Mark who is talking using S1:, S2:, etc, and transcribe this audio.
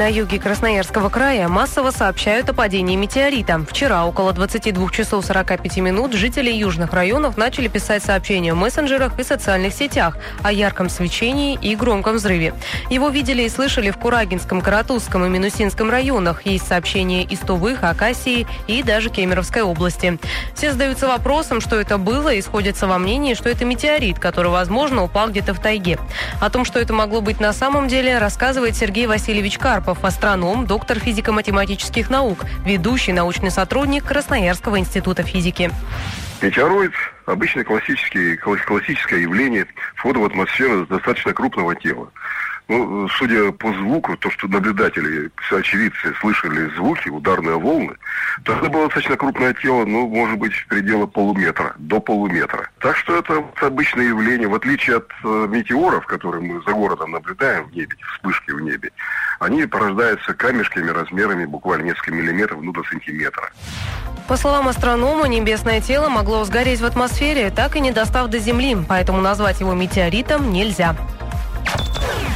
S1: На юге Красноярского края массово сообщают о падении метеорита. Вчера около 22 часов 45 минут жители южных районов начали писать сообщения в мессенджерах и социальных сетях о ярком свечении и громком взрыве. Его видели и слышали в Курагинском, Каратузском и Минусинском районах. Есть сообщения из Тувых, Акасии и даже Кемеровской области. Все задаются вопросом, что это было, и сходятся во мнении, что это метеорит, который, возможно, упал где-то в тайге. О том, что это могло быть на самом деле, рассказывает Сергей Васильевич Карпов, астроном, доктор физико-математических наук, ведущий научный сотрудник Красноярского института физики.
S2: Метеороид – обычно классический, классическое явление входа в атмосферу достаточно крупного тела. Ну, судя по звуку, то, что наблюдатели, очевидцы слышали звуки, ударные волны, то это было достаточно крупное тело, ну, может быть, в пределах полуметра, до полуметра. Так что это обычное явление, в отличие от э, метеоров, которые мы за городом наблюдаем в небе, вспышки в небе, они порождаются камешками размерами буквально несколько миллиметров, ну, до сантиметра.
S1: По словам астронома, небесное тело могло сгореть в атмосфере, так и не достав до Земли, поэтому назвать его метеоритом нельзя.